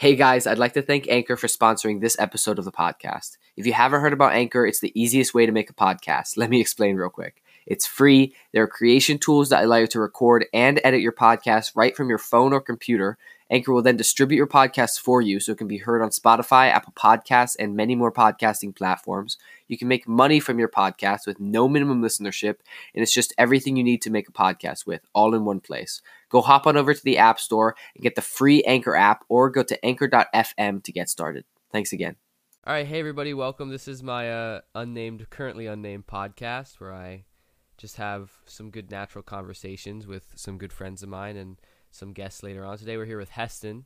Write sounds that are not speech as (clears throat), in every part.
Hey guys, I'd like to thank Anchor for sponsoring this episode of the podcast. If you haven't heard about Anchor, it's the easiest way to make a podcast. Let me explain real quick. It's free. There are creation tools that allow you to record and edit your podcast right from your phone or computer. Anchor will then distribute your podcast for you so it can be heard on Spotify, Apple Podcasts, and many more podcasting platforms. You can make money from your podcast with no minimum listenership, and it's just everything you need to make a podcast with, all in one place. Go hop on over to the App Store and get the free Anchor app, or go to anchor.fm to get started. Thanks again. All right, hey everybody, welcome. This is my uh, unnamed, currently unnamed podcast where I just have some good natural conversations with some good friends of mine and some guests later on. Today we're here with Heston.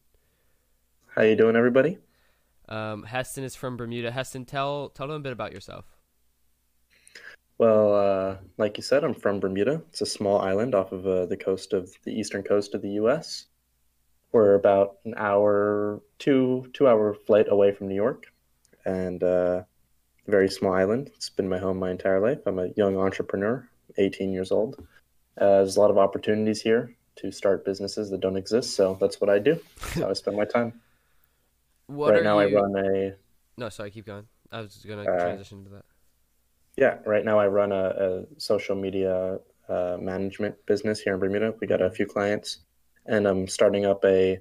How you doing, everybody? Um, Heston is from Bermuda. Heston, tell tell them a bit about yourself. Well, uh, like you said, I'm from Bermuda. It's a small island off of uh, the coast of the eastern coast of the U.S. We're about an hour, two two hour flight away from New York, and uh, very small island. It's been my home my entire life. I'm a young entrepreneur, 18 years old. Uh, there's a lot of opportunities here to start businesses that don't exist, so that's what I do. That's how I spend my time. (laughs) What right are now, you... I run a No, sorry, keep going. I was gonna Uh, transition to that. Yeah, right now I run a, a social media uh, management business here in Bermuda. We got a few clients, and I'm starting up a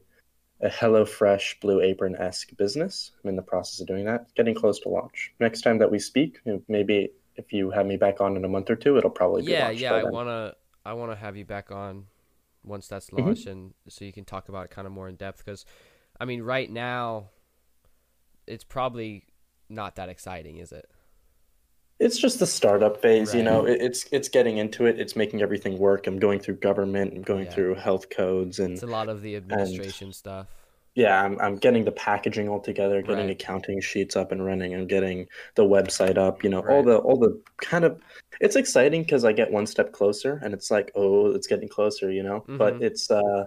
a HelloFresh Blue Apron esque business. I'm in the process of doing that, getting close to launch. Next time that we speak, maybe if you have me back on in a month or two, it'll probably be Yeah, launched yeah. I wanna I wanna have you back on once that's Mhm. launched, and so you can talk about it kind of more in depth. Because, I mean, right now, it's probably not that exciting, is it? It's just the startup phase, you know. It, it's it's getting into it. It's making everything work. I'm going through government. I'm going Yeah. through health codes, and It's a lot of the administration stuff. yeah, I'm I'm getting the packaging all together, getting Right. accounting sheets up and running. I'm getting the website up. You know, all Right. the all the kind of. It's exciting because I get one step closer, and it's like, oh, it's getting closer, you know. But Mhm. it's uh,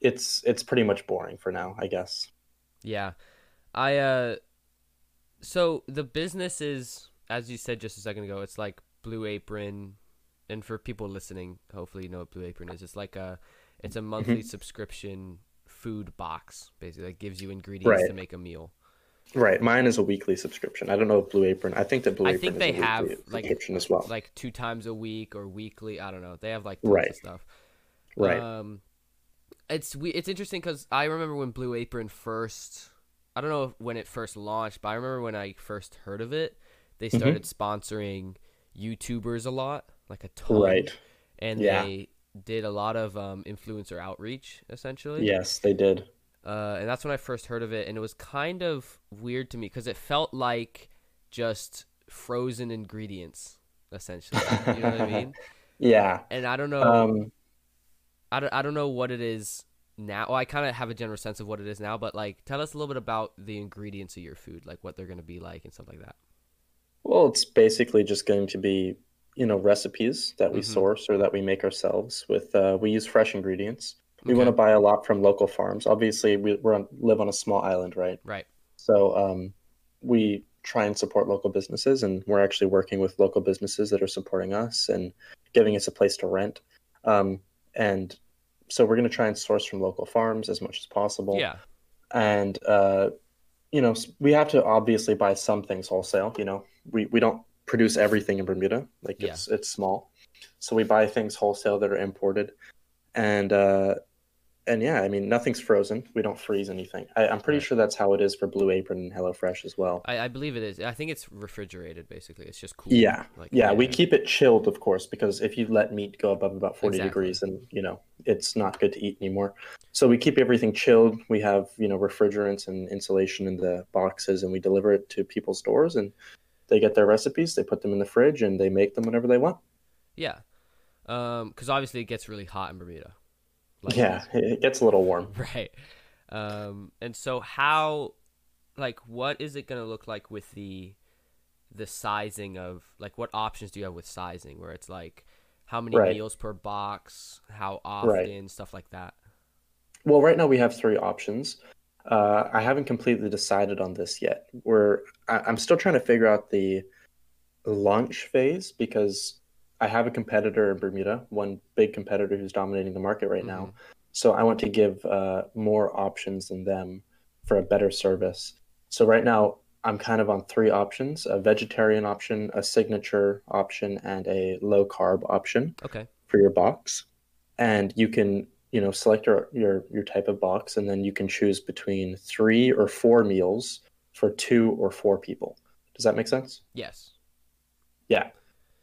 it's it's pretty much boring for now, I guess. Yeah. I uh so the business is as you said just a second ago, it's like Blue Apron and for people listening, hopefully you know what Blue Apron is. It's like a it's a monthly subscription food box basically that gives you ingredients Right. to make a meal. Right. Mine is a weekly subscription. I don't know if Blue Apron. I think that Blue I Apron think is they a have, weekly like- subscription as well. Like two times a week or weekly, I don't know. They have like Right. stuff. right. Um, it's we. It's interesting because I remember when Blue Apron first. I don't know when it first launched, but I remember when I first heard of it. They Mm-hmm. started sponsoring YouTubers a lot, like a ton, right. And Yeah. they did a lot of um, influencer outreach, essentially. Yes, they did. Uh, and that's when I first heard of it, and it was kind of weird to me because it felt like just frozen ingredients, essentially. you know what I mean? (laughs) Yeah. And I don't know. Um, I don't, I don't know what it is now. Well, I kind of have a general sense of what it is now, but like, tell us a little bit about the ingredients of your food, like what they're going to be like and stuff like that. well, it's basically just going to be, you know, recipes that we Mhm. source or that we make ourselves with. Uh, we use fresh ingredients. We Okay. want to buy a lot from local farms. Obviously, we we're on, live on a small island, right? Right. So um, we try and support local businesses, and we're actually working with local businesses that are supporting us and giving us a place to rent. Um, and so we're going to try and source from local farms as much as possible. Yeah. and uh, you know we have to obviously buy some things wholesale you know we, we don't produce everything in bermuda like Yeah. it's it's small so we buy things wholesale that are imported and uh and yeah i mean nothing's frozen we don't freeze anything I, i'm pretty Right. sure that's how it is for blue apron and hellofresh as well I, I believe it is. I think it's refrigerated, basically. It's just cool. yeah Like, yeah we keep it chilled of course because if you let meat go above about 40 Exactly. degrees then you know it's not good to eat anymore so we keep everything chilled we have you know refrigerants and insulation in the boxes and we deliver it to people's doors and they get their recipes they put them in the fridge and they make them whenever they want Yeah. Um, because obviously it gets really hot in Bermuda. Like, yeah it gets a little warm (laughs) Right. Um, and so how, like, what is it gonna look like with the, the sizing of like what options do you have with sizing where it's like how many Right. meals per box, how often, stuff like that. Well, right now we have three options. Uh, I haven't completely decided on this yet. We're I, I'm still trying to figure out the launch phase because I have a competitor in Bermuda, one big competitor who's dominating the market right now. So I want to give uh, more options than them for a better service. So right now I'm kind of on three options: a vegetarian option, a signature option, and a low carb option Okay. for your box. And you can, you know, select your your your type of box, and then you can choose between three or four meals for two or four people. Does that make sense? Yes. Yeah.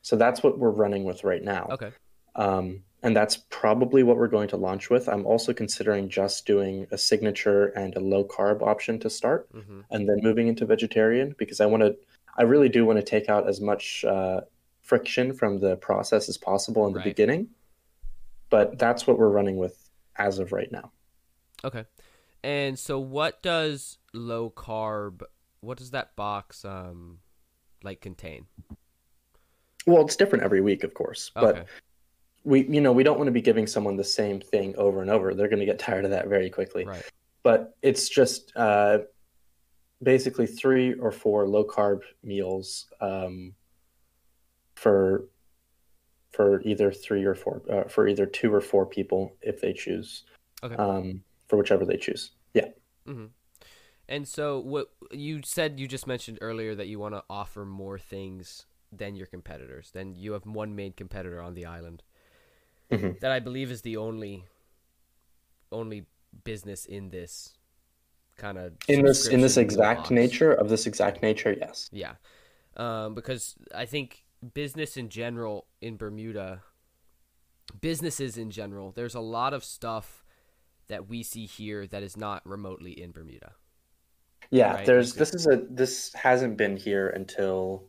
So that's what we're running with right now. Okay. Um, and that's probably what we're going to launch with. I'm also considering just doing a signature and a low carb option to start, hmm and then moving into vegetarian because I want to. I really do want to take out as much uh, friction from the process as possible in the Right. beginning. But that's what we're running with as of right now. Okay. And so, what does low carb? What does that box um like contain? Well, it's different every week, of course, but we, you know, we don't want to be giving someone the same thing over and over. They're going to get tired of that very quickly. Right. but it's just uh, basically three or four low carb meals um, for for either three or four uh, for either two or four people if they choose Okay. um, for whichever they choose yeah Mm-hmm. And so, what you said, you just mentioned earlier that you want to offer more things than your competitors. Then you have one main competitor on the island Mhm. that I believe is the only only business in this kind of in this in this exact nature of this exact nature yes Yeah, um, because I think business in general in Bermuda, businesses in general, there's a lot of stuff that we see here that is not remotely in Bermuda. yeah Right, there's this is a this hasn't been here until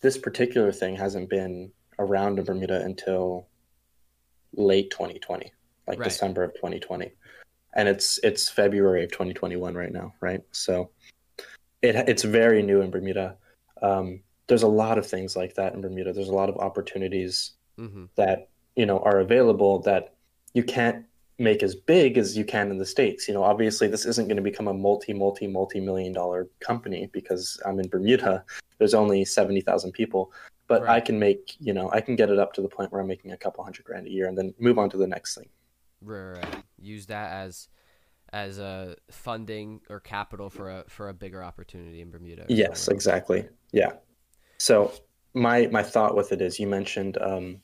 this particular thing hasn't been around in bermuda until late 2020 like Right. december of 2020 and it's it's february of 2021 right now right? So it it's very new in bermuda. Um, there's a lot of things like that in bermuda. There's a lot of opportunities hmm that you know are available that you can't make as big as you can in the states. You know obviously this isn't going to become a multi multi multi million dollar company because i'm in bermuda. There's only 70,000 people. But i can make you know i can get it up to the point where i'm making a couple hundred grand a year and then move on to the next thing. Right, right, right. Use that as as a funding or capital for a for a bigger opportunity in Bermuda. yes somewhere. exactly. Yeah. So my my thought with it is you mentioned um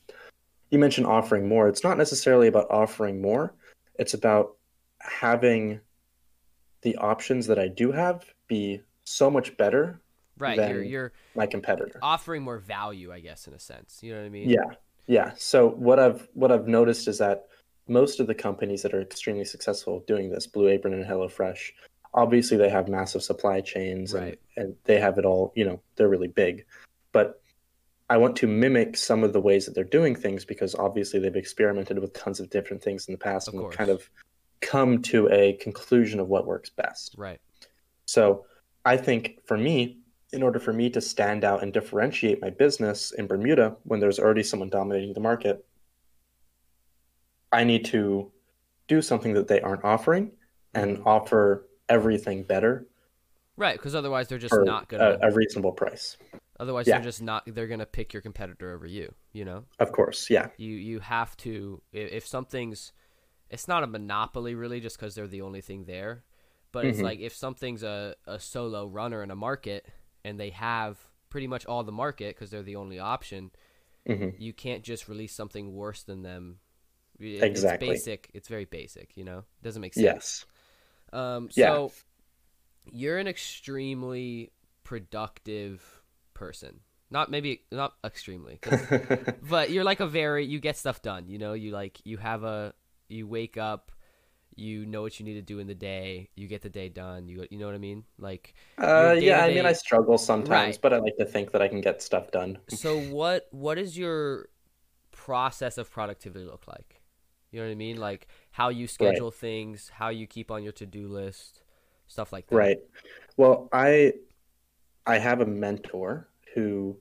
you mentioned offering more. It's not necessarily about offering more it's about having the options that i do have be so much better Right. than You're you're my competitor offering more value, I guess, in a sense. You know what I mean? yeah yeah so what i've what i've noticed is that most of the companies that are extremely successful doing this blue apron and hellofresh obviously they have massive supply chains Right. and, and they have it all you know they're really big but i want to mimic some of the ways that they're doing things because obviously they've experimented with tons of different things in the past Of and course. kind of come to a conclusion of what works best Right. so I think for me, in order for me to stand out and differentiate my business in Bermuda when there's already someone dominating the market, I need to do something that they aren't offering and Mhm. offer everything better Right, because otherwise they're just not gonna. a, a reasonable price. otherwise yeah. they're just not. They're gonna pick your competitor over you. You know. Of course, yeah. You you have to if, something's, it's not a monopoly really, just because they're the only thing there. But it's Mhm. like if something's a, a solo runner in a market and they have pretty much all the market because they're the only option, hmm you can't just release something worse than them. It- Exactly. It's basic. It's very basic. You know, it doesn't make sense. Yes. Um, so you're an extremely productive person. Not maybe not extremely, (laughs) but you're like a very you get stuff done. You know, you like you have a you wake up, you know what you need to do in the day, you get the day done. You you know what I mean? Like uh, yeah, I mean, I struggle sometimes, Right. but I like to think that I can get stuff done. so what what is your process of productivity look like? You know what I mean? Like how you schedule things, how you keep on your to do list, stuff like that. Right. Well, I I have a mentor who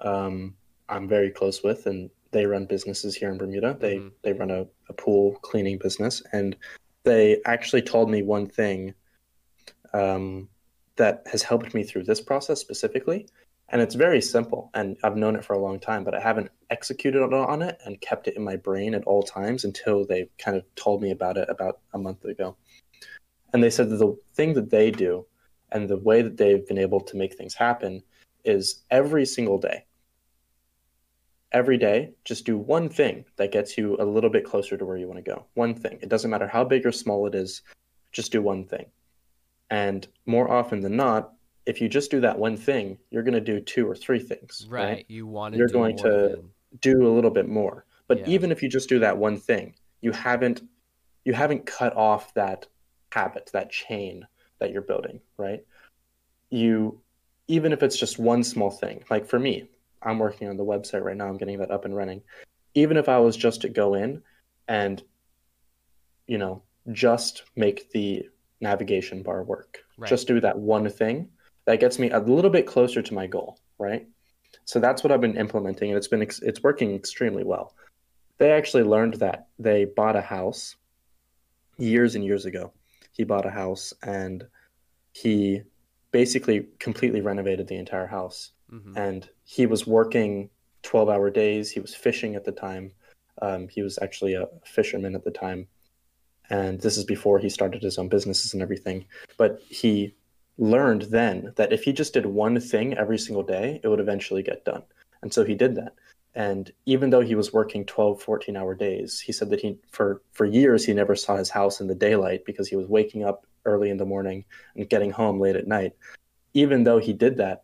um, I'm very close with, and they run businesses here in Bermuda. They Mhm. they run a, a pool cleaning business, and they actually told me one thing um, that has helped me through this process specifically. And it's very simple, and I've known it for a long time, but I haven't executed on it and kept it in my brain at all times until they kind of told me about it about a month ago. And they said that the thing that they do and the way that they've been able to make things happen is every single day. Every day, just do one thing that gets you a little bit closer to where you want to go. One thing. It doesn't matter how big or small it is, just do one thing. And more often than not, if you just do that one thing, you're going to do two or three things. Right. right? You want to You're do going to- than- do a little bit more. But Yeah. even if you just do that one thing, you haven't you haven't cut off that habit, that chain that you're building, right? You even if it's just one small thing. Like for me, I'm working on the website right now, I'm getting that up and running. Even if I was just to go in and you know, just make the navigation bar work. Right. Just do that one thing that gets me a little bit closer to my goal, right? So that's what I've been implementing, and it's been ex- it's working extremely well. They actually learned that they bought a house years and years ago. He bought a house and he basically completely renovated the entire house. Mhm. And he was working twelve hour days. He was fishing at the time. Um, he was actually a fisherman at the time, and this is before he started his own businesses and everything. But he learned then that if he just did one thing every single day, it would eventually get done. And so he did that. And even though he was working 12, 14 hour days, he said that he, for, for years, he never saw his house in the daylight because he was waking up early in the morning and getting home late at night. Even though he did that,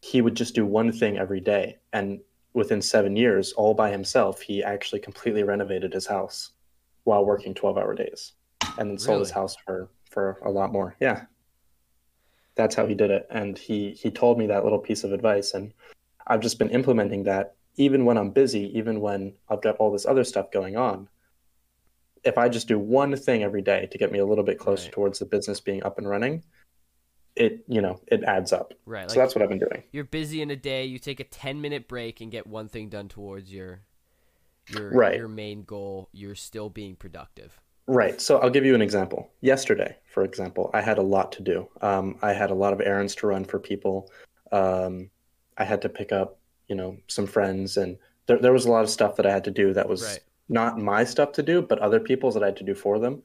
he would just do one thing every day. And within seven years, all by himself, he actually completely renovated his house while working 12 hour days and then sold his house for, for a lot more. Yeah that's how he did it and he he told me that little piece of advice and i've just been implementing that even when i'm busy even when i've got all this other stuff going on if i just do one thing every day to get me a little bit closer Right. towards the business being up and running it you know it adds up Right. so Like that's what i've been doing you're busy in a day, you take a 10 minute break and get one thing done towards your your Right. your main goal, you're still being productive. Right. So I'll give you an example. Yesterday, for example, I had a lot to do. Um, I had a lot of errands to run for people. Um, I had to pick up, you know, some friends, and there, there was a lot of stuff that I had to do that was Right. not my stuff to do, but other people's that I had to do for them.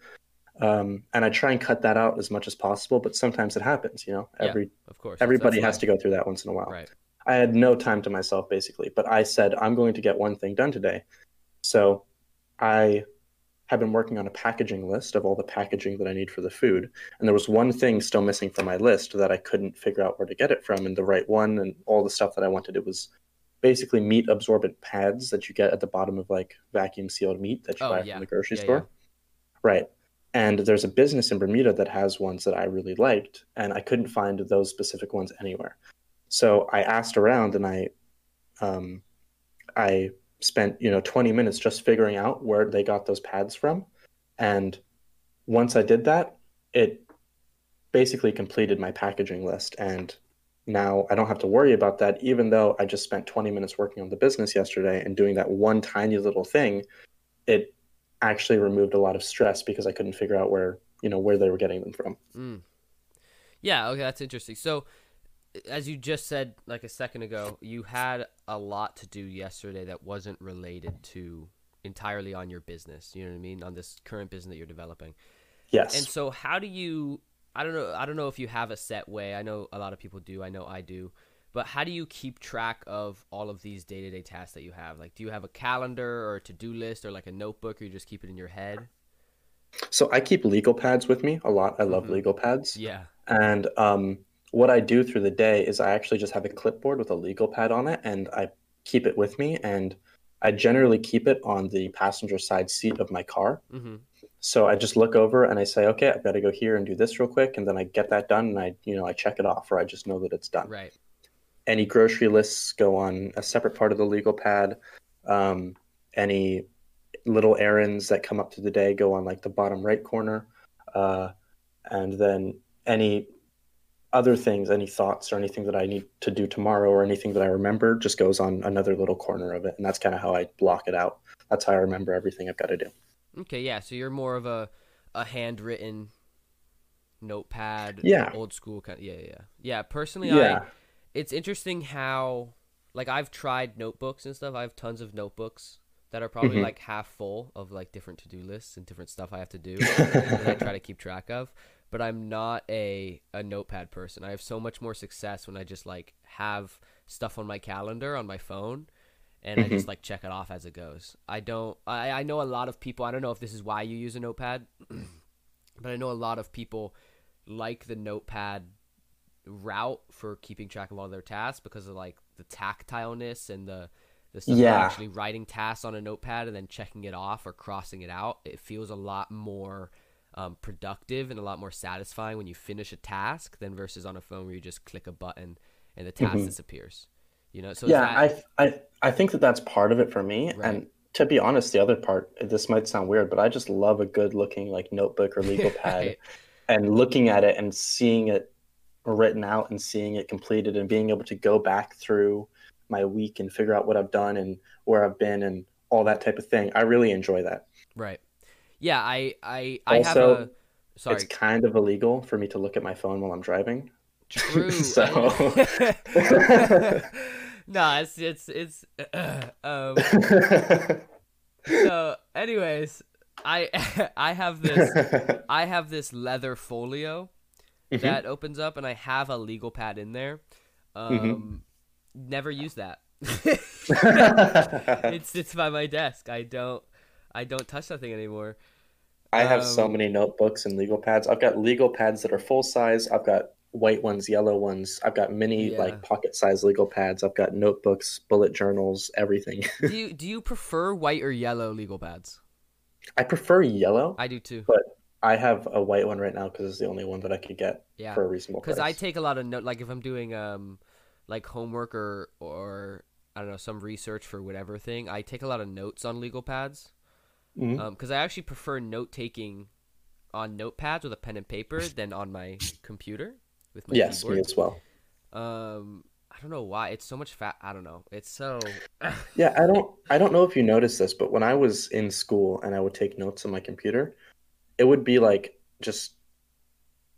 Um, and I try and cut that out as much as possible, but sometimes it happens. You know, Yeah. every Of course. everybody has to go through that once in a while. Right. I had no time to myself basically, but I said I'm going to get one thing done today. So I have been working on a packaging list of all the packaging that I need for the food, and there was one thing still missing from my list that I couldn't figure out where to get it from and the right one and all the stuff that I wanted. It was basically meat absorbent pads that you get at the bottom of like vacuum sealed meat that you Oh, buy yeah. from the grocery Yeah, store. Right. And there's a business in Bermuda that has ones that I really liked, and I couldn't find those specific ones anywhere. So I asked around, and I, um, I spent you know 20 minutes just figuring out where they got those pads from, and once I did that, it basically completed my packaging list, and now I don't have to worry about that. Even though I just spent 20 minutes working on the business yesterday and doing that one tiny little thing, it actually removed a lot of stress because I couldn't figure out where you know where they were getting them from. Mm. Yeah, okay, that's interesting. So, as you just said like a second ago, you had a lot to do yesterday that wasn't related to entirely on your business. You know what I mean? On this current business that you're developing. Yes. And so, how do you? I don't know. I don't know if you have a set way. I know a lot of people do. I know I do. But how do you keep track of all of these day to day tasks that you have? Like, do you have a calendar or a to do list or like a notebook, or you just keep it in your head? So I keep legal pads with me a lot. I love Mhm. legal pads. Yeah. And um, what I do through the day is I actually just have a clipboard with a legal pad on it, and I keep it with me. And I generally keep it on the passenger side seat of my car. Mm-hmm. So I just look over and I say, okay, I've got to go here and do this real quick, and then I get that done, and I, you know, I check it off, or I just know that it's done. Right. Any grocery lists go on a separate part of the legal pad. Um, any little errands that come up through the day go on like the bottom right corner, uh, and then any other things, any thoughts or anything that I need to do tomorrow or anything that I remember just goes on another little corner of it, and that's kind of how I block it out. That's how I remember everything I've got to do. Okay, yeah. So you're more of a a handwritten notepad, Yeah. old school kind. yeah, yeah, yeah. Personally, Yeah. I it's interesting how like I've tried notebooks and stuff. I have tons of notebooks, that are probably Mhm. like half full of like different to do lists and different stuff I have to do (laughs) that I try to keep track of. But I'm not a a notepad person. I have so much more success when I just like have stuff on my calendar on my phone and I just like check it off as it goes. I don't I, I know a lot of people I don't know if this is why you use a notepad, (clears throat) but I know a lot of people like the notepad route for keeping track of all their tasks because of like the tactileness and the the stuff Yeah. actually writing tasks on a notepad and then checking it off or crossing it out. It feels a lot more um, productive and a lot more satisfying when you finish a task than versus on a phone where you just click a button and the task Mhm. disappears. You know, so yeah, that, I, I I think that that's part of it for me. Right. And to be honest, the other part, this might sound weird, but I just love a good looking like notebook or legal (laughs) pad Right. and looking at it and seeing it written out and seeing it completed and being able to go back through my week and figure out what I've done and where I've been and all that type of thing. I really enjoy that. right. Yeah, I I I have Also, a sorry. It's kind of illegal for me to look at my phone while I'm driving. True. (laughs) So- no, (laughs) (laughs) it's it's it's. (clears throat) um, so, anyways, I I have this I have this leather folio Mhm. that opens up, and I have a legal pad in there. Um, Mm-hmm. never use that. it sits by my desk. I don't I don't touch that thing anymore. I have so Um, many notebooks and legal pads. I've got legal pads that are full size. I've got white ones, yellow ones. I've got mini Yeah. like pocket size legal pads. I've got notebooks, bullet journals, everything. (laughs) Do you do you prefer white or yellow legal pads? I prefer yellow, I do too. but I have a white one right now because it's the only one that I could get Yeah. for a reasonable price. because I take a lot of note. Like if I'm doing um, like homework or or I don't know some research for whatever thing, I take a lot of notes on legal pads. Mhm. Um, because I actually prefer note taking on notepads with a pen and paper than on my computer with my yes, me as well. Um, I don't know why it's so much fat. I don't know. It's so. (laughs) Yeah, I don't I don't know if you noticed this, but when I was in school and I would take notes on my computer, it would be like just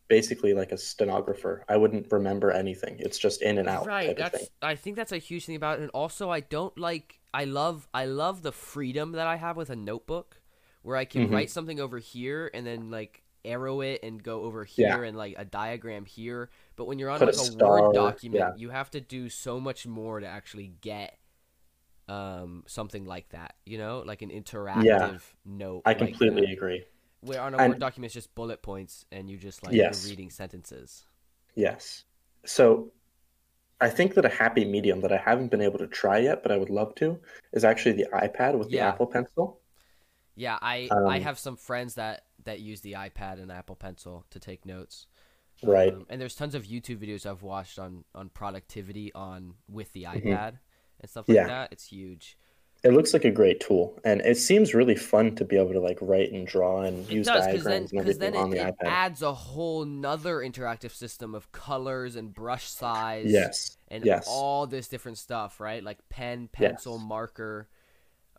basically like a stenographer. I wouldn't remember anything. It's just in and out right that's i think that's a huge thing about it and also i don't like i love i love the freedom that i have with a notebook where i can Mhm. write something over here and then like arrow it and go over Yeah. here and like a diagram here but when you're on Put a like a, star, word document yeah. you have to do so much more to actually get um something like that you know like an interactive note I like completely that. agree. where on a and- word document it's just bullet points and you just like Yes. you're reading sentences Yes. So I think that a happy medium that I haven't been able to try yet, but I would love to, is actually the iPad with the Apple Pencil. Yeah, I I Um, have some friends that that use the iPad and Apple Pencil to take notes. Right. Um, and there's tons of YouTube videos I've watched on on productivity on with the Mhm. iPad and stuff like Yeah. that. It's huge. It looks like a great tool, and it seems really fun to be able to like write and draw and It use does diagrams then and everything then on it, the it iPad. adds a whole nother interactive system of colors and brush size. yes. And yes. all this different stuff, right? Like pen, pencil, Yes. marker.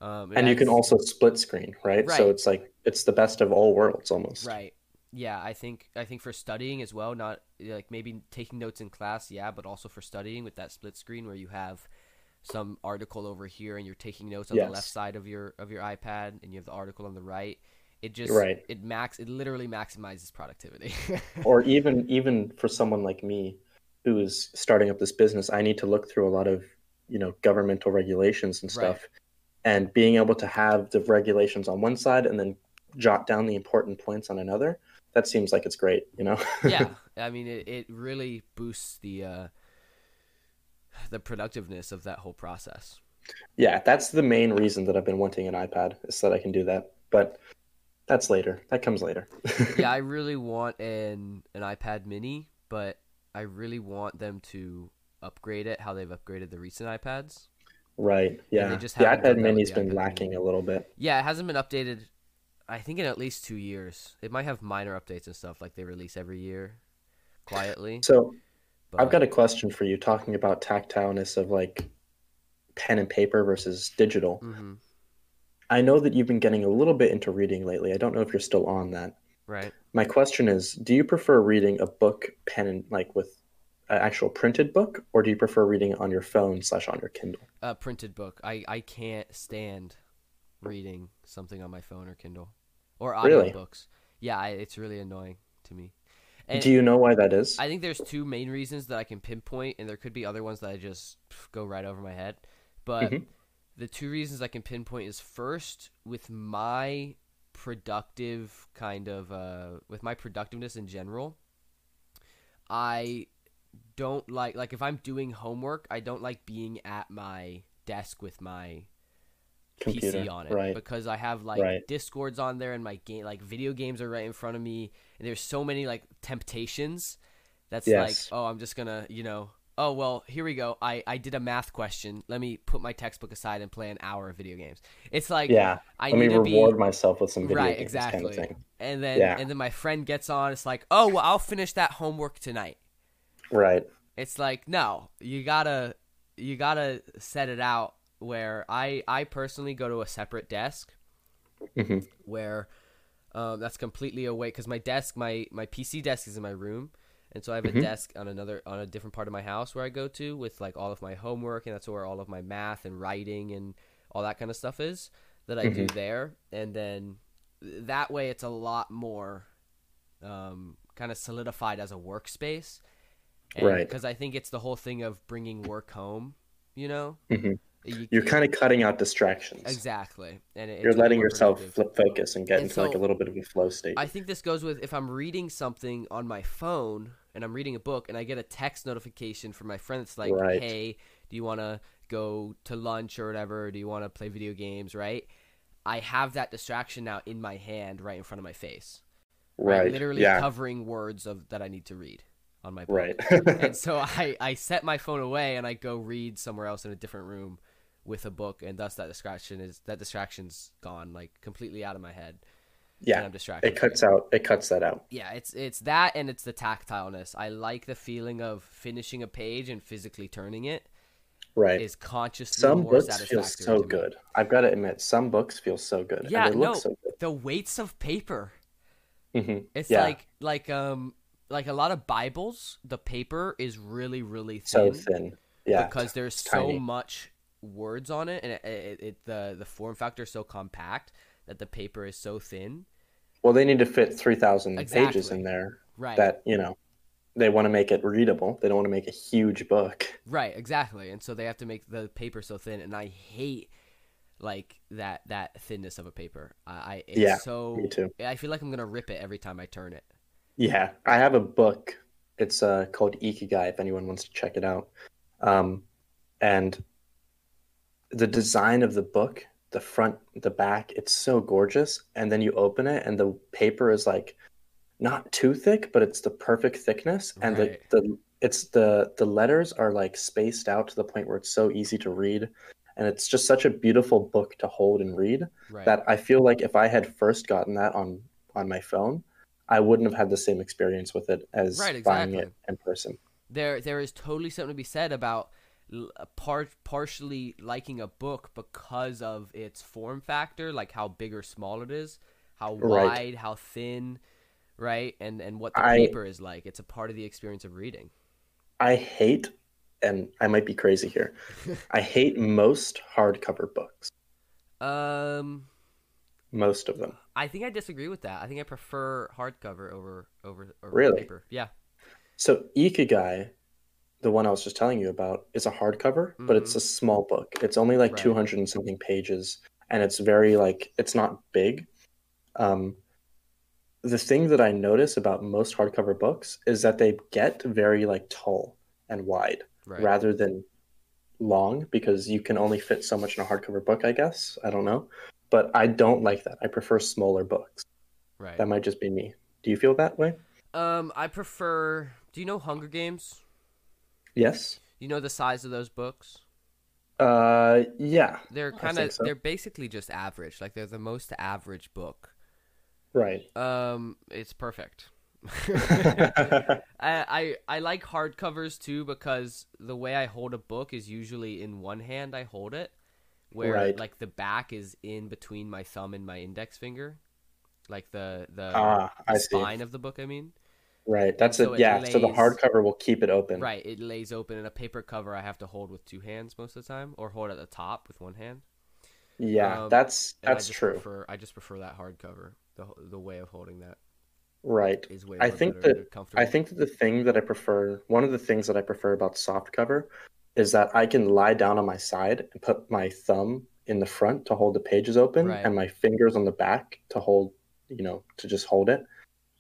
Um, and you can also split screen, right? Right. So it's like it's the best of all worlds almost. Right. Yeah, I think I think for studying as well, not like maybe taking notes in class, yeah, but also for studying with that split screen where you have some article over here and you're taking notes on the left side of your of your iPad and you have the article on the right. It just Right. it max it literally maximizes productivity. (laughs) Or even even for someone like me who is starting up this business, I need to look through a lot of, you know, governmental regulations and Right. And being able to have the regulations on one side and then jot down the important points on another, that seems like it's great, you know? (laughs) yeah, I mean it, it really boosts the uh the productiveness of that whole process. yeah, that's the main reason that I've been wanting an iPad, is so that I can do that. But that's later. That comes later. (laughs) yeah, I really want an an iPad mini, but I really want them to upgrade it how they've upgraded the recent iPads. Right. Yeah. the iPad done that with mini's been iPad lacking mini. a little bit. Yeah, it hasn't been updated I think in at least 2 years. It might have minor updates and stuff like they release every year quietly. So But I've got a question for you talking about tactileness of like pen and paper versus digital. Mhm, I know that you've been getting a little bit into reading lately. I don't know if you're still on that. right. My question is, do you prefer reading a book pen and like with an actual printed book or do you prefer reading it on your phone slash on your Kindle? A printed book. I I can't stand reading something on my phone or Kindle or Really? audiobooks. Yeah, I, it's really annoying to me. And Do you know why that is? I think there's two main reasons that I can pinpoint, and there could be other ones that I just go right over my head. But Mhm. the two reasons I can pinpoint is first with my productive kind of uh, with my productiveness in general. I don't like like if I'm doing homework, I don't like being at my desk with my Computer. PC on it Right. because I have like Right. discords on there and my game like video games are right in front of me and there's so many like temptations that's Yes. like oh I'm just gonna you know oh well here we go I I did a math question let me put my textbook aside and play an hour of video games it's like yeah. I Let me need to reward be myself with some video right games exactly kind of thing. and then Yeah. and then my friend gets on it's like oh well I'll finish that homework tonight Right. it's like no you gotta you gotta set it out where i i personally go to a separate desk Mhm. where um, that's completely away because my desk my my pc desk is in my room and so i have a Mhm. desk on another on a different part of my house where i go to with like all of my homework and that's where all of my math and writing and all that kind of stuff is that i do there and then that way it's a lot more um, kind of solidified as a workspace Right. because i think it's the whole thing of bringing work home you know Mhm. You- You're kind of cutting out distractions. exactly and it, You're letting yourself flip focus and get And into like a little bit of a flow state. I think this goes with if I'm reading something on my phone and I'm reading a book and I get a text notification from my friend that's like, Right. "Hey, do you want to go to lunch or whatever? Do you want to play video games?" Right? I have that distraction now in my hand, right in front of my face, right. Literally yeah. covering words of that I need to read on my book. Right. and (laughs) so I I set my phone away and I go read somewhere else in a different room with a book, and thus that distraction is that distraction's gone, like completely out of my head. and yeah. I'm distracted. It cuts out. It cuts that out. Yeah, it's it's that and it's the tactileness. I like the feeling of finishing a page and physically turning it Right. is consciously Some more books feel so good. I've got to admit, some books feel so good. Yeah, and they no, look so good. the weights of paper. hmm It's Yeah. like like um like a lot of Bibles. The paper is really really thin. So thin. Yeah. because there's it's so much words on it, and it, it, it the the form factor is so compact that the paper is so thin. Well, they need to fit three thousand pages in there. Right. That you know, they want to make it readable. They don't want to make a huge book. Right, exactly. And so they have to make the paper so thin, and I hate like that that thinness of a paper. I, I it's Yeah, so me too. I feel like I'm gonna rip it every time I turn it. Yeah, I have a book. It's uh, called Ikigai. If anyone wants to check it out, um, and the design of the book, the front, the back, it's so gorgeous. And then you open it, and the paper is like not too thick, but it's the perfect thickness, and Right. the the it's the the letters are like spaced out to the point where it's so easy to read, and it's just such a beautiful book to hold and read Right. that I feel like if I had first gotten that on on my phone, I wouldn't have had the same experience with it as Right, buying it in person. there there is totally something to be said about part partially liking a book because of its form factor, like how big or small it is, how Right. wide, how thin, right, and and what the I- paper is like. It's a part of the experience of reading. I hate, and I might be crazy here. (laughs) I hate most hardcover books. Um. Most of them. I think I disagree with that. I think I prefer hardcover over over, over Really? paper. Yeah. So Ikigai, the one I was just telling you about, is a hardcover, but it's a small book. It's only like Mm-hmm. Right. two hundred and something pages, and it's very like it's not big. Um, the thing that I notice about most hardcover books is that they get very like tall and wide Right. rather than long because you can only fit so much in a hardcover book. I guess I don't know, but I don't like that. I prefer smaller books. Right. That might just be me. Do you feel that way? Um, I prefer. Do you know Hunger Games? Yes. You know the size of those books. Uh, yeah. They're kind of. so. They're basically just average. Like they're the most average book. Right. Um, it's perfect. (laughs) (laughs) I, I I like hardcovers too because the way I hold a book is usually in one hand I hold it, where Right. like the back is in between my thumb and my index finger, like the the, Ah, the I see. spine of the book. I mean, Right. That's So it Yeah. So the hardcover will keep it open. right? It lays open, and a paper cover I have to hold with two hands most of the time, or hold at the top with one hand. Yeah, Um, that's and I that's true. Prefer, I just prefer that hardcover. The the way of holding that Right. is way. I think better that- I think that the thing that I prefer, one of the things that I prefer about soft cover, is that I can lie down on my side and put my thumb in the front to hold the pages open, Right. and my fingers on the back to hold, you know, to just hold it,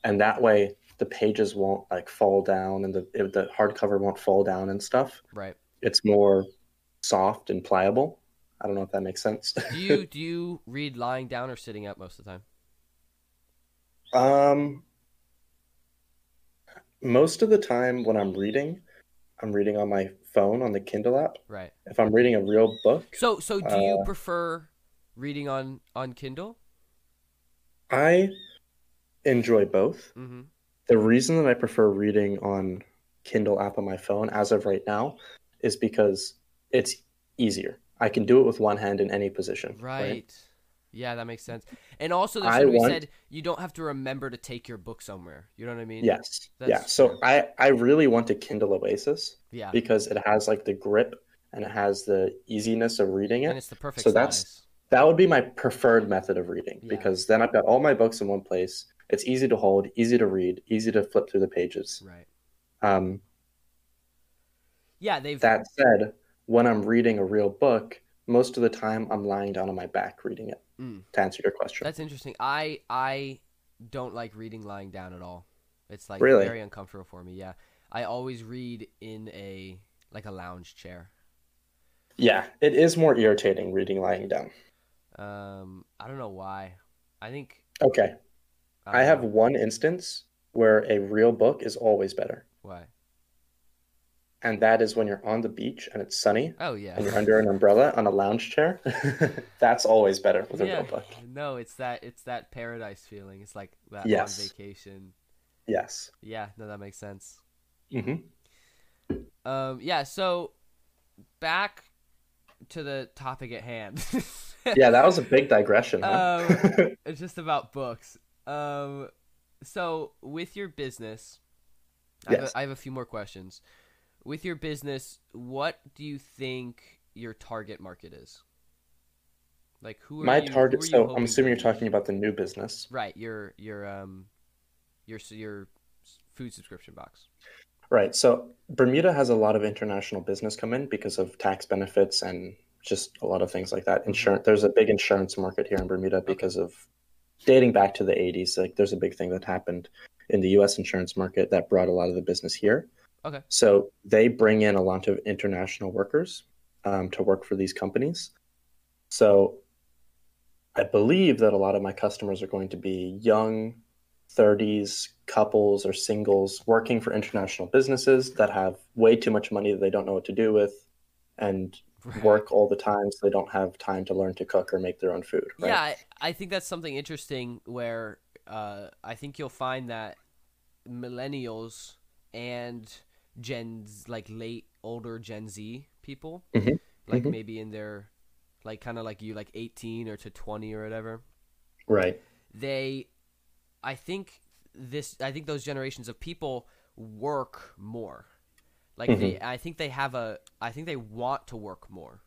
and that way the pages won't like fall down and the it- the hardcover won't fall down and stuff. right. It's more soft and pliable. I don't know if that makes sense. Do (laughs) you do you read lying down or sitting up most of the time? Um, most of the time when I'm reading, I'm reading on my phone on the Kindle app. Right. If I'm reading a real book, So so do you Uh, prefer reading on on Kindle? I enjoy both. Mm-hmm. The reason that I prefer reading on Kindle app on my phone as of right now is because it's easier. I can do it with one hand in any position. Right. Yeah, that makes sense. And also, there's something we want- said you don't have to remember to take your book somewhere. You know what I mean? Yes. That's yeah. So true. I I really want a Kindle Oasis Yeah. because it has like the grip and it has the easiness of reading it. And it. it's the perfect So that's- That would be my preferred method of reading Yeah. because then I've got all my books in one place. It's easy to hold, easy to read, easy to flip through the pages. Right. Um, Yeah, they've. that said, when I'm reading a real book, most of the time I'm lying down on my back reading it. Mm. To answer your question, That's interesting. I I don't like reading lying down at all. It's like Really? very uncomfortable for me. Yeah. I always read in a like a lounge chair. yeah, it is more irritating reading lying down. Um, I don't know why. I think Okay, I, I have know. one instance where a real book is always better, why. And that is when you're on the beach and it's sunny Oh yeah. and you're under an umbrella on a lounge chair. (laughs) That's always better with a yeah. real book. No, it's that it's that paradise feeling. It's like that Yes. on vacation. Yes. Yeah, no, that makes sense. hmm Um, yeah. So back to the topic at hand. (laughs) Yeah, that was a big digression. Huh? Um, (laughs) it's just about books. Um, so with your business, I, have Yes. a, I have a few more questions. With your business, what do you think your target market is? Like who are My you, who target. you So I'm assuming you're talking about the new business. right your your um your your food subscription box. Right. So Bermuda has a lot of international business come in because of tax benefits and just a lot of things like that. Insurance. There's a big insurance market here in Bermuda because of dating back to the 80s. Like there's a big thing that happened in the U.S. insurance market that brought a lot of the business here. Okay. So they bring in a lot of international workers um, to work for these companies. So I believe that a lot of my customers are going to be young 30s couples or singles working for international businesses that have way too much money that they don't know what to do with and Right. work all the time so they don't have time to learn to cook or make their own food right Yeah, I, I think that's something interesting where uh, I think you'll find that millennials and Gen's like late older Gen Z people, Mhm, like mhm. maybe in their like kind of like you like 18 or to 20 or whatever. right They I think this I think those generations of people work more. Like they Mm-hmm. I think they have a I think they want to work more.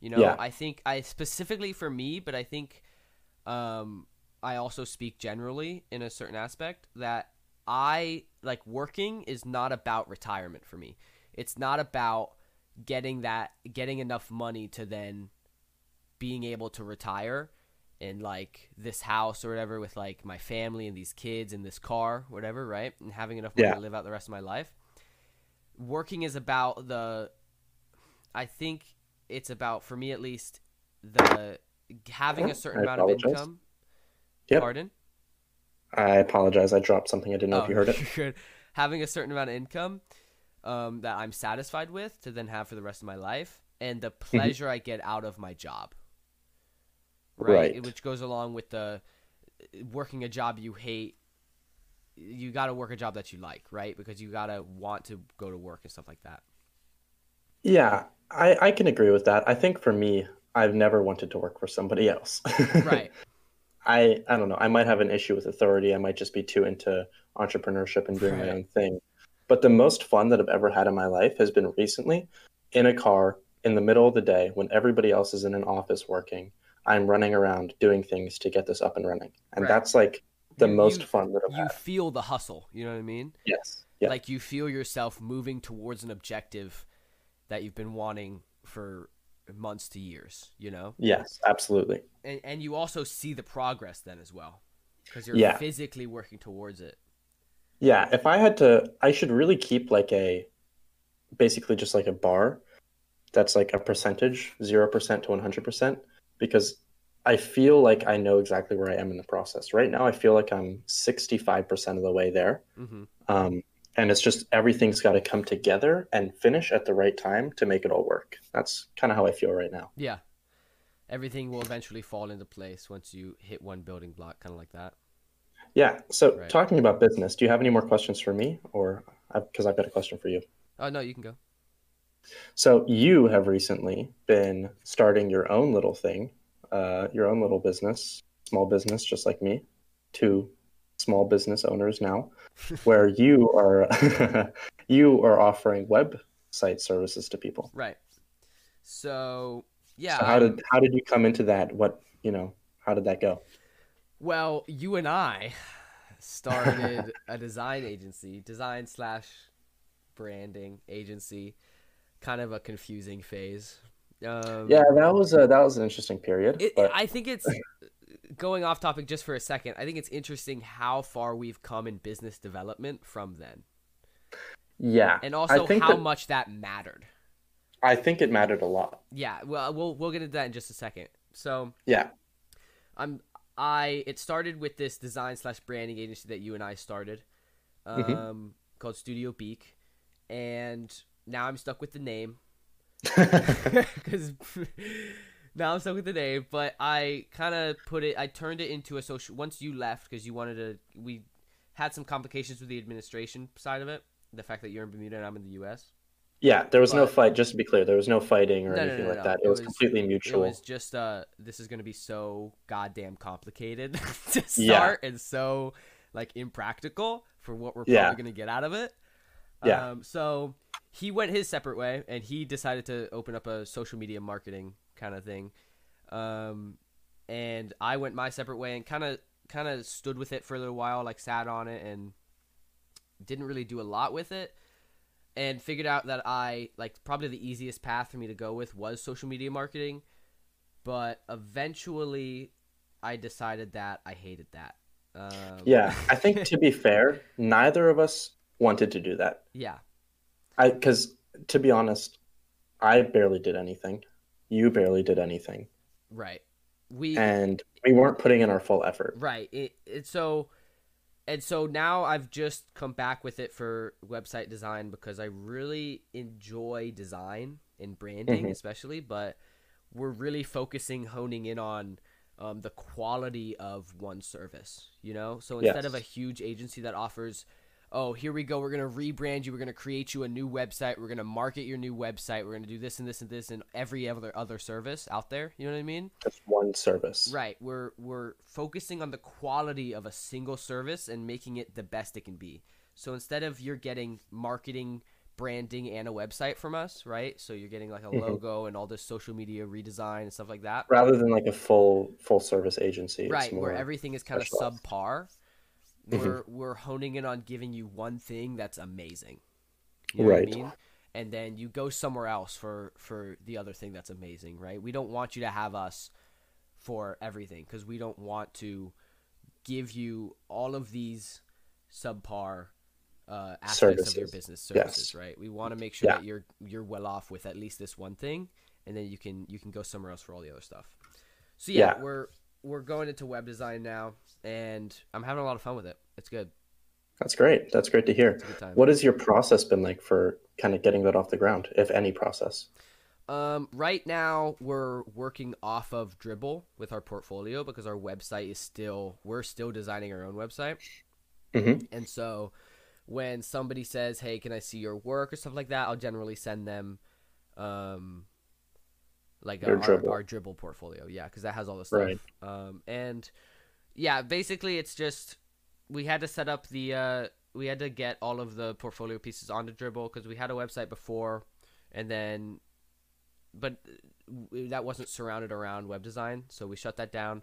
You know, Yeah. I think I specifically for me, but I think um I also speak generally in a certain aspect that I like working is not about retirement for me. It's not about getting that getting enough money to then being able to retire in like this house or whatever with like my family and these kids and this car, whatever, right? And having enough money Yeah. to live out the rest of my life. Working is about the I think it's about for me at least the having a certain I amount of income. Yep. Pardon? I apologize i dropped something i didn't know if you heard it (laughs) Oh, good. Having a certain amount of income um, that I'm satisfied with to then have for the rest of my life, and the Mm-hmm. pleasure I get out of my job. Right. Which goes along with the working a job you hate. You got to work a job that you like, right? Because you got to want to go to work and stuff like that. yeah I, I can agree with that i think for me i've never wanted to work for somebody else (laughs) Right. I I don't know. I might have an issue with authority. I might just be too into entrepreneurship and doing Right. my own thing. But the most fun that I've ever had in my life has been recently in a car in the middle of the day when everybody else is in an office working. I'm running around doing things to get this up and running, and Right. that's like the You- most you- fun that I've You had. feel the hustle. You know what I mean? Yes. Yeah. Like you feel yourself moving towards an objective that you've been wanting for months to years. You know, yes. Absolutely. and and you also see the progress then as well because you're Yeah. physically working towards it. Yeah. If I had to, I should really keep like a, basically just like a bar, that's like a percentage, zero percent to one hundred percent, because I feel like I know exactly where I am in the process. Right now, I feel like I'm sixty-five percent of the way there. hmm Um, and it's just everything's got to come together and finish at the right time to make it all work. That's kind of how I feel right now. Yeah, everything will eventually fall into place once you hit one building block, kind of like that. Yeah. So, Right. talking about business, do you have any more questions for me, or because I've got a question for you? Oh no, you can go. So, you have recently been starting your own little thing, uh, your own little business, small business, just like me, two small business owners now, where you are (laughs) you are offering website services to people. Right. So yeah, So how did how did you come into that? What you know? How did that go? Well, you and I started a design agency, design slash branding agency, kind of a confusing phase. Um, Yeah, that was a that was an interesting period. it, but I think it's (laughs) going off topic just for a second. I think it's interesting how far we've come in business development from then, yeah, and also how that- much that mattered. I think it mattered a lot. Yeah, well, we'll we'll get into that in just a second. So Yeah, I'm I it started with this design slash branding agency that you and I started, um, Mhm. called Studio Beak, and now I'm stuck with the name (laughs) (laughs) because (laughs) now I'm stuck with the name. But I kind of put it, I turned it into a social. Once you left because you wanted to, we had some complications with the administration side of it. The fact that you're in Bermuda and I'm in the U.S. yeah. There was no fight. Just to be clear, there was no fighting or No, anything no, like no. that. It, It was, was- completely mutual. It was just uh this is gonna be so goddamn complicated (laughs) to start Yeah. and so like impractical for what we're probably Yeah. gonna get out of it. Yeah. Um so he went his separate way and he decided to open up a social media marketing kind of thing. Um and I went my separate way and kind of kind of stood with it for a little while, like sat on it and didn't really do a lot with it and figured out that I like probably the easiest path for me to go with was social media marketing, but eventually I decided that I hated that. Um, yeah, I think to be fair, neither of us wanted to do that. yeah, I because to be honest, I barely did anything. You barely did anything, right. We and we weren't putting in our full effort. right. It, it so and so now I've just come back with it for website design because I really enjoy design and branding, Mhm. especially. But we're really focusing, honing in on um, the quality of one service. You know, so instead of a huge agency that offers, oh, here we go, we're gonna rebrand you, we're gonna create you a new website, we're gonna market your new website, we're gonna do this and this and this and every other other service out there. You know what I mean? Just one service. Right. We're we're focusing on the quality of a single service and making it the best it can be. So instead of you're getting marketing, branding, and a website from us, right? So you're getting like a Mhm. logo and all this social media redesign and stuff like that. Rather than like a full full service agency, it's Right, where everything is kind of subpar. Mhm. We're we're honing in on giving you one thing that's amazing. You know Right. what I mean? And then you go somewhere else for for the other thing that's amazing, right? We don't want you to have us for everything because we don't want to give you all of these subpar uh, aspects of your Services. business Yes. services, right? We want to make sure Yeah. that you're you're well off with at least this one thing, and then you can you can go somewhere else for all the other stuff. So yeah, Yeah. we're we're going into web design now, and I'm having a lot of fun with it. It's good. That's great. That's great to hear. It's a good time. What has your process been like for kind of getting that off the ground, if any process? Um, right now we're working off of Dribbble with our portfolio because our website is still we're still designing our own website, Mhm. and so when somebody says, "Hey, can I see your work?" or stuff like that, I'll generally send them, um, like our, Dribbble. our Dribbble portfolio, yeah, because that has all the stuff. Right. Um, and yeah, basically it's just we had to set up the uh, we had to get all of the portfolio pieces onto Dribbble because we had a website before, and then but that wasn't surrounded around web design, so we shut that down.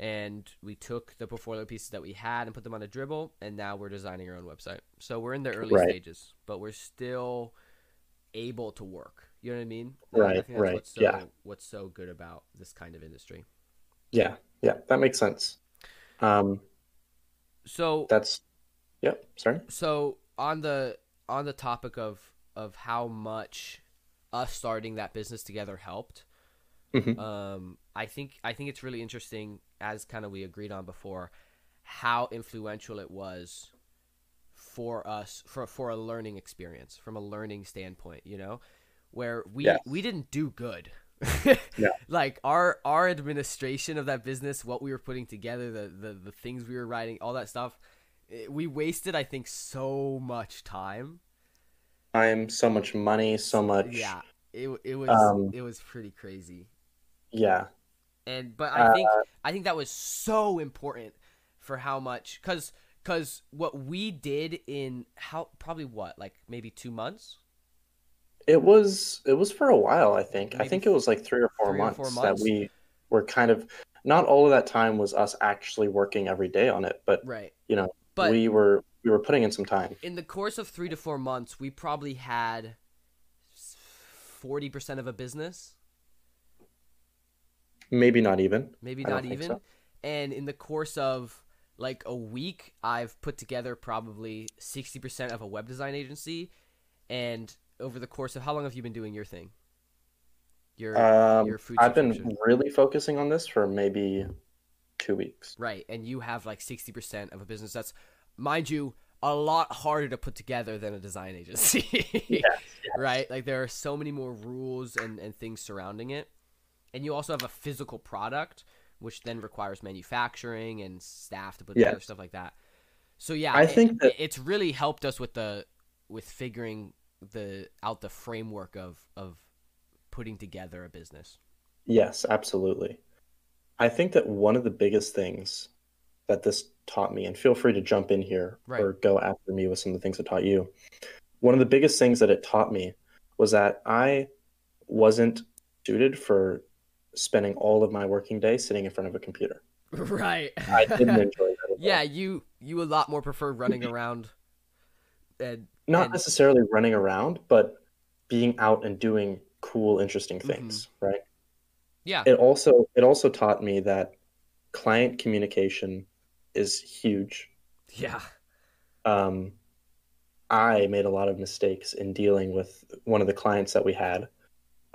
And we took the portfolio pieces that we had and put them on a Dribbble, and now we're designing our own website. So we're in the early Right. stages, but we're still able to work. You know what I mean? And I Right, think that's right, What's so, yeah. What's so good about this kind of industry? Yeah, yeah, that makes sense. Um, So that's, yep. Sorry. so on the on the topic of of how much us starting that business together helped Mhm. um i think i think it's really interesting as kind of we agreed on before how influential it was for us for for a learning experience from a learning standpoint you know where we Yes. we didn't do good (laughs) Yeah. (laughs) like our our administration of that business what we were putting together the the, the things we were writing all that stuff eh, we wasted i think so much time Time, so much money, so much. yeah it, it was Um, it was pretty crazy Yeah. and but i think Uh, i think that was so important for how much because because what we did in how probably what like maybe two months It was it was for a while, I think. I think it was like three or four, three or months, that we were kind of not all of that time was us actually working every day on it, but right you know, but we were we were putting in some time. in the course of three to four months we probably had 40% of a business Maybe not even. maybe don't even so. and in the course of like a week i've put together probably 60% of a web design agency and over the course of how long have you been doing your thing? Your Um, your food I've been really focusing on this for maybe two weeks. right and you have like 60% of a business that's mind you a lot harder to put together than a design agency. (laughs) (laughs) Yes, right? Like there are so many more rules and, and things surrounding it. And you also have a physical product which then requires manufacturing and staff to put Yes. together stuff like that. So yeah I it- think that- it's really helped us with the with figuring the out the framework of of putting together a business Yes, absolutely. I think that one of the biggest things that this taught me, and feel free to jump in here Right. or go after me with some of the things it taught you. One of the biggest things that it taught me was that I wasn't suited for spending all of my working day sitting in front of a computer. (laughs) right I didn't enjoy that. at (laughs) all. yeah you you a lot more prefer running around and Not and- necessarily running around, but being out and doing cool, interesting Mm-hmm. things, right? yeah. It also it also taught me that client communication is huge. Yeah. Um, i made a lot of mistakes in dealing with one of the clients that we had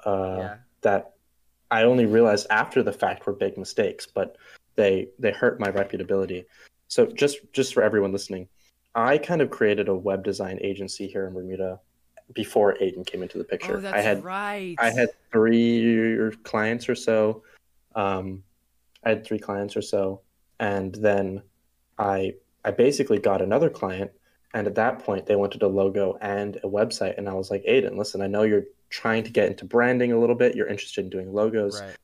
uh, yeah. that i only realized after the fact were big mistakes but they they hurt my reputability. So just just for everyone listening i kind of created a web design agency here in bermuda before Aidan came into the picture oh that's i had right I had three clients or so. Um, I had three clients or so, and then I I basically got another client, and at that point they wanted a logo and a website, and I was like, Aidan, listen, I know you're trying to get into branding a little bit. You're interested in doing logos. right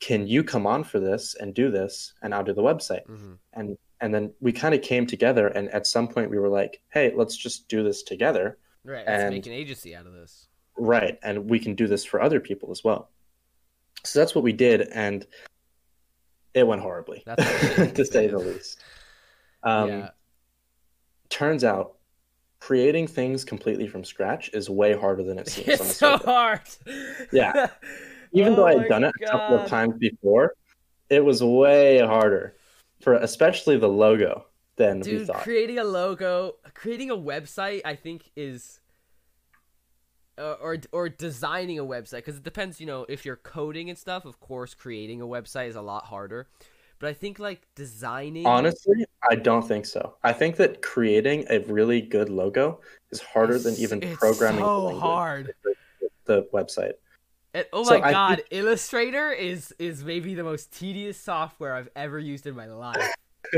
Can you come on for this and do this, and I'll do the website? hmm And and then we kind of came together, and at some point we were like, hey, let's just do this together. right let's make an agency out of this Right. And we can do this for other people as well. So that's what we did. And it went horribly, That's (laughs) to say the least. Um, yeah Turns out creating things completely from scratch is way harder than it seems. (laughs) it's so hard Yeah. (laughs) Even though Oh I'd done it a couple of times before, it was way harder for especially the logo than we dude thought. creating a logo creating a website i think is uh, or or designing a website because it depends you know if you're coding and stuff of course creating a website is a lot harder but i think like designing Honestly, I don't think so. I think that creating a really good logo is harder than even programming the so hard the website. And- oh So my I god illustrator is is maybe the most tedious software i've ever used in my life (laughs)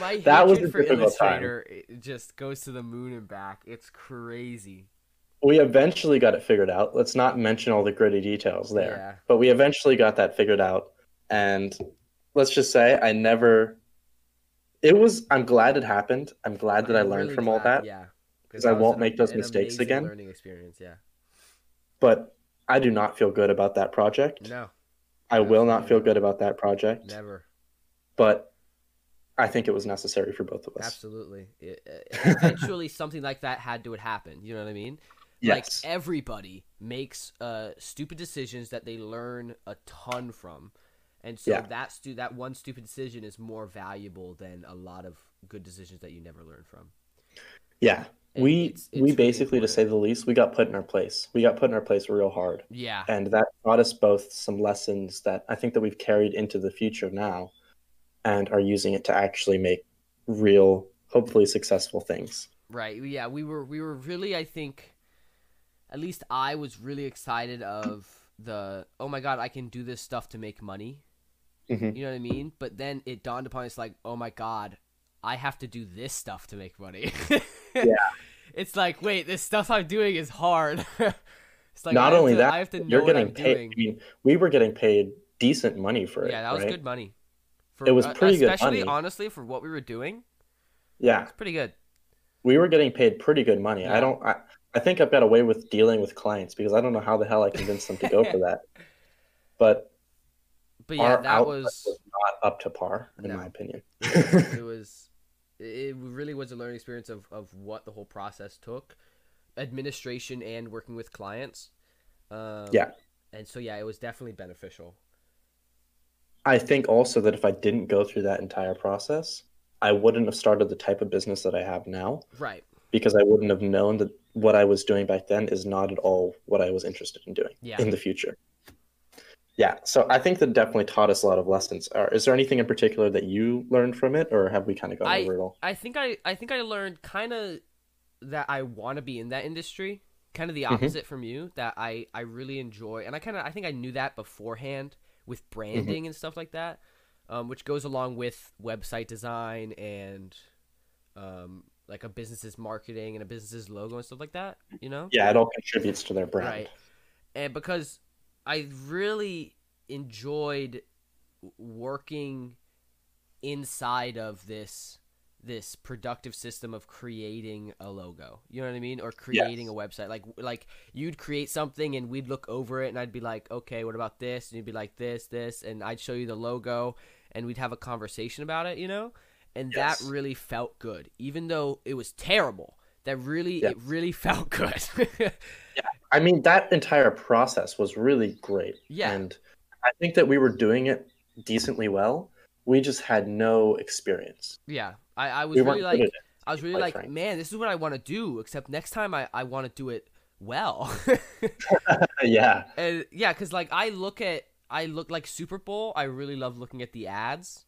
my That was hatred for illustrator it just goes to the moon and back it's crazy we eventually got it figured out. Let's not mention all the gritty details there. Yeah. But we eventually got that figured out. And let's just say I never it was I'm glad it happened. I'm glad that I I'm learned really from all glad- that. yeah 'Cause I won't an- make those mistakes again. learning experience yeah But I do not feel good about that project. No, I will not feel good about that project. never. But I think it was necessary for both of us. Absolutely. It, (laughs) eventually, something like that had to happen. You know what I mean? Yes. Like everybody makes uh, stupid decisions that they learn a ton from, and so Yeah. that stu- that one stupid decision is more valuable than a lot of good decisions that you never learn from. yeah. We it's- we it's really basically, to say the least, we got put in our place. We got put in our place real hard. Yeah. and that taught us both some lessons that I think that we've carried into the future now, and are using it to actually make real, hopefully successful things. Right. Yeah, we were we were really I think at least I was really excited of the oh my god, I can do this stuff to make money. Mhm. You know what I mean? But then it dawned upon us like, "Oh my god, I have to do this stuff to make money." (laughs) Yeah. It's like, "Wait, this stuff I'm doing is hard." (laughs) it's like Not only to- that, I have to know you're what getting I'm paid. doing. I mean, we were getting paid decent money for it. yeah, that was right? good money. For, It was uh, pretty good especially money. honestly for what we were doing. Yeah, It's pretty good. we were getting paid pretty good money. Yeah. I don't. I, I think I've got away with dealing with clients because I don't know how the hell I convinced them to go for (laughs) that. But But yeah, our that was was not up to par, in No. my opinion. it was it really was a learning experience of, of what the whole process took administration and working with clients um, Yeah. and so yeah it was definitely beneficial I think also that if I didn't go through that entire process, I wouldn't have started the type of business that I have now right because I wouldn't have known that what I was doing back then is not at all what I was interested in doing Yeah. in the future. Yeah, so I think that definitely taught us a lot of lessons. Is there anything in particular that you learned from it, or have we kind of gone I- over it all? i think i i think i learned kind of that i want to be in that industry kind of the Mhm. opposite from you that i i really enjoy and i kind of i think i knew that beforehand with branding and stuff like that um, which goes along with website design and um, like a business's marketing and a business's logo and stuff like that you know Yeah, it all contributes to their brand. Right. And because I really enjoyed working inside of this this productive system of creating a logo. You know what I mean? Or creating Yes. a website. Like like you'd create something and we'd look over it and I'd be like, "Okay, what about this?" And you'd be like, "This, this." And I'd show you the logo and we'd have a conversation about it, you know? And Yes. that really felt good. Even though it was terrible. That really Yeah. it really (laughs) felt good. I mean, that entire process was really great. Yeah. And I think that we were doing it decently well. We just had no experience. Yeah, I, I was We really like, I was really like, frankly. man, this is what I want to do. Except next time, I, I want to do it well. (laughs) (laughs) yeah. and yeah, because like I look at, I look like Super Bowl. I really love looking at the ads,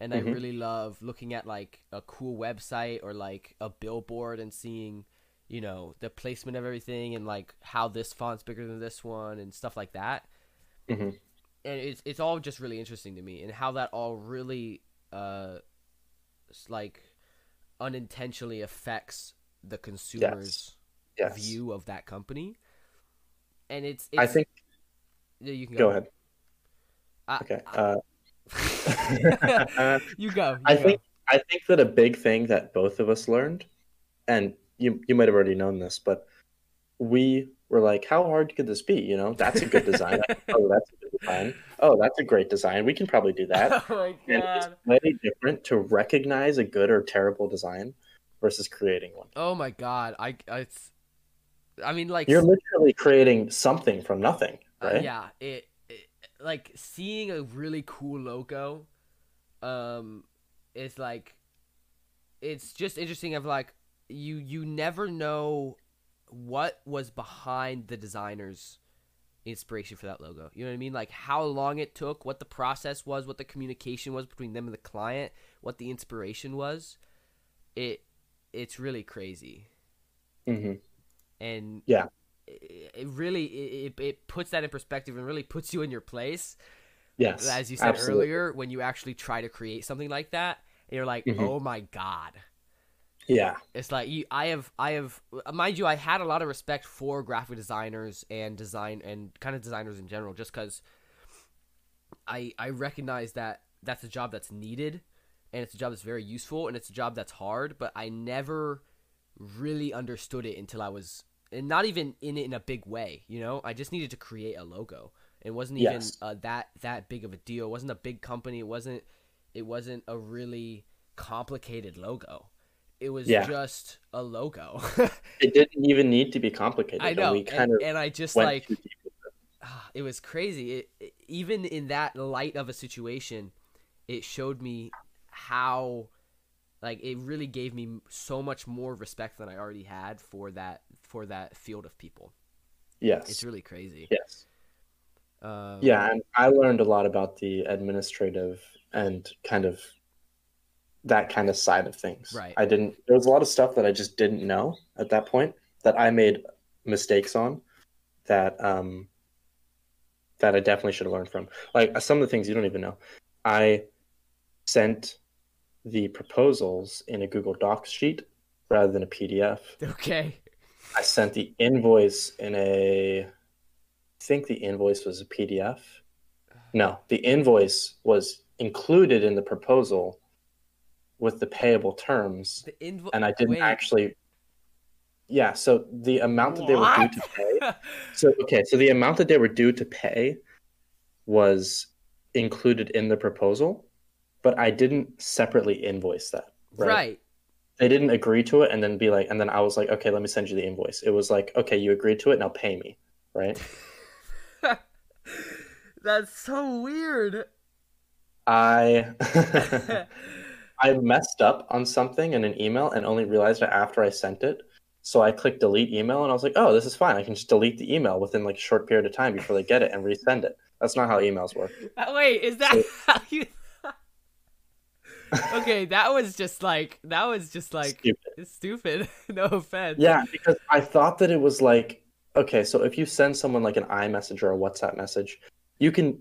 and I Mhm. really love looking at like a cool website or like a billboard and seeing, you know, the placement of everything and like how this font's bigger than this one and stuff like that. Mhm. And it's it's all just really interesting to me and how that all really uh like unintentionally affects the consumer's Yes. view of that company. And it's, it's I think. yeah, you can Go go, ahead. I- Okay. I- Uh, (laughs) (laughs) you go. You I go. think I think that a big thing that both of us learned, and you you might have already known this, but we were like, how hard could this be? You know, that's a good design. (laughs) oh, that's a good design. Oh, that's a great design. We can probably do that. (laughs) oh my And it's way different to recognize a good or terrible design versus creating one. Oh my god. I I, it's, I mean like You're literally creating something from nothing, uh, right? yeah, it, it like seeing a really cool logo um is like it's just interesting of like you you never know what was behind the designer's inspiration for that logo. You know what I mean? Like how long it took, what the process was, what the communication was between them and the client, what the inspiration was. It it's really crazy. hmm And Yeah. it, it really it, it puts that in perspective and really puts you in your place Yes. as you said absolutely. earlier when you actually try to create something like that and you're like Mhm. oh my god Yeah. it's like you i have i have mind you i had a lot of respect for graphic designers and design and kind of designers in general just because i i recognize that that's a job that's needed and it's a job that's very useful and it's a job that's hard but i never really understood it until i was and not even in it in a big way. You know, I just needed to create a logo. It wasn't even Yes. uh, that that big of a deal. It wasn't a big company. It wasn't it wasn't a really complicated logo. It was Yeah. just a logo. (laughs) It didn't even need to be complicated. I and know, and, of and I just like too deep with it. ah, it was crazy. It, it- even in that light of a situation, it showed me how like it really gave me so much more respect than I already had for that for that field of people. Yes. It's really crazy. yes. Um, Yeah, and I learned a lot about the administrative and kind of that kind of side of things. Right. I didn't there was a lot of stuff that I just didn't know at that point that I made mistakes on that um that I definitely should have learned from. Like some of the things you don't even know. I sent the proposals in a Google Docs sheet rather than a PDF. Okay. I sent the invoice in a. I think the invoice was a PDF. No, the invoice was included in the proposal with the payable terms, The invo- and I didn't wait, actually. Yeah, so the amount that they were due to pay. So okay, so the amount that they were due to pay was included in the proposal, but I didn't separately invoice that. right. they didn't agree to it and then be like and then i was like okay let me send you the invoice it was like okay you agreed to it now pay me right (laughs) That's so weird. i (laughs) (laughs) i messed up on something in an email and only realized it after i sent it so i clicked delete email and i was like oh this is fine i can just delete the email within like a short period of time before they get it and resend it that's not how emails work (laughs) Uh, Wait, is that (laughs) how you? (laughs) okay, that was just like that was just like Stupid. stupid. no offense. yeah because i thought that it was like okay so if you send someone like an imessage or a whatsapp message you can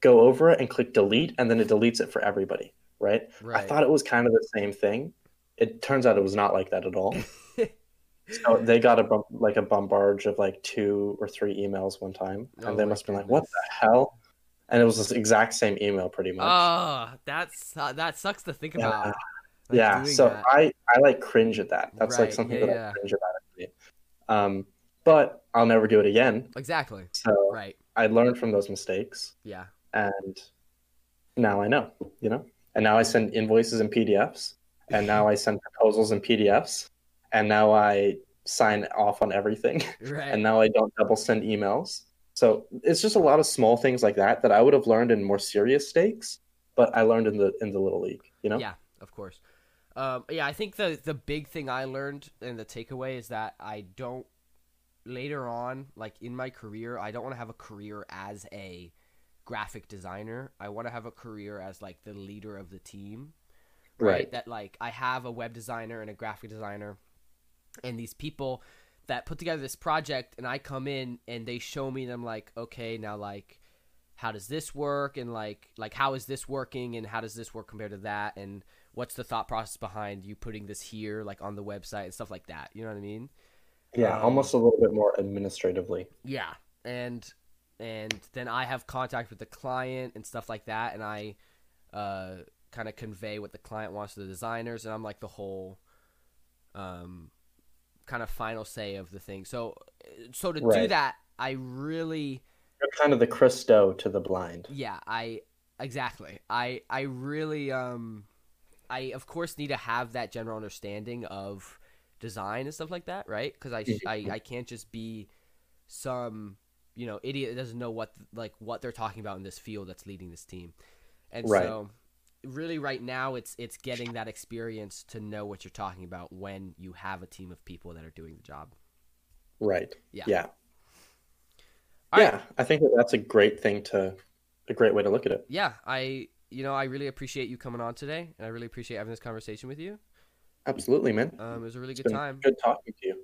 go over it and click delete and then it deletes it for everybody right Right. I thought it was kind of the same thing. It turns out it was not like that at all. (laughs) so they got a bump, like a bombardage of like two or three emails one time, and Oh they must have been like, "What the hell?" And it was this exact same email, pretty much. Oh, that's uh, that sucks to think Yeah. about. like, yeah. So that. I I like cringe at that. That's like something yeah, that yeah. I cringe about. Um, but I'll never do it again. exactly So right. I learned from those mistakes, Yeah. and now I know. You know, and now I send invoices in PDFs, and now I send proposals in PDFs, and now I sign off on everything, (laughs) Right. and now I don't double send emails. So it's just a lot of small things like that that I would have learned in more serious stakes, but I learned in the in the little league. You know? Yeah, of course. Um, yeah, I think the the big thing I learned and the takeaway is that I don't later on, like in my career, I don't want to have a career as a graphic designer. I want to have a career as like the leader of the team. Right. That like I have a web designer and a graphic designer and these people that put together this project and I come in and they show me and I'm like, okay, now like how does this work and like like how is this working and how does this work compared to that and what's the thought process behind you putting this here like on the website and stuff like that. You know what I mean? Yeah, Um, almost a little bit more administratively. Yeah, and and then I have contact with the client and stuff like that, and I uh, kind of convey what the client wants to the designers, and I'm like the whole um, kind of final say of the thing. So so to do that, I really You're kind of the Christo to the blind. yeah I exactly I I really um I of course need to have that general understanding of design and stuff like that, right? Because I, I I can't just be some you know idiot that doesn't know what like what they're talking about in this field that's leading this team, and Right. so really right now it's it's getting that experience to know what you're talking about when you have a team of people that are doing the job. Right. Yeah. Yeah. All right. yeah. I think that that's a great thing to, a great way to look at it. Yeah, I you know I really appreciate you coming on today, and I really appreciate having this conversation with you. Absolutely, man. Um, it was a really It's good time. Good talking to you.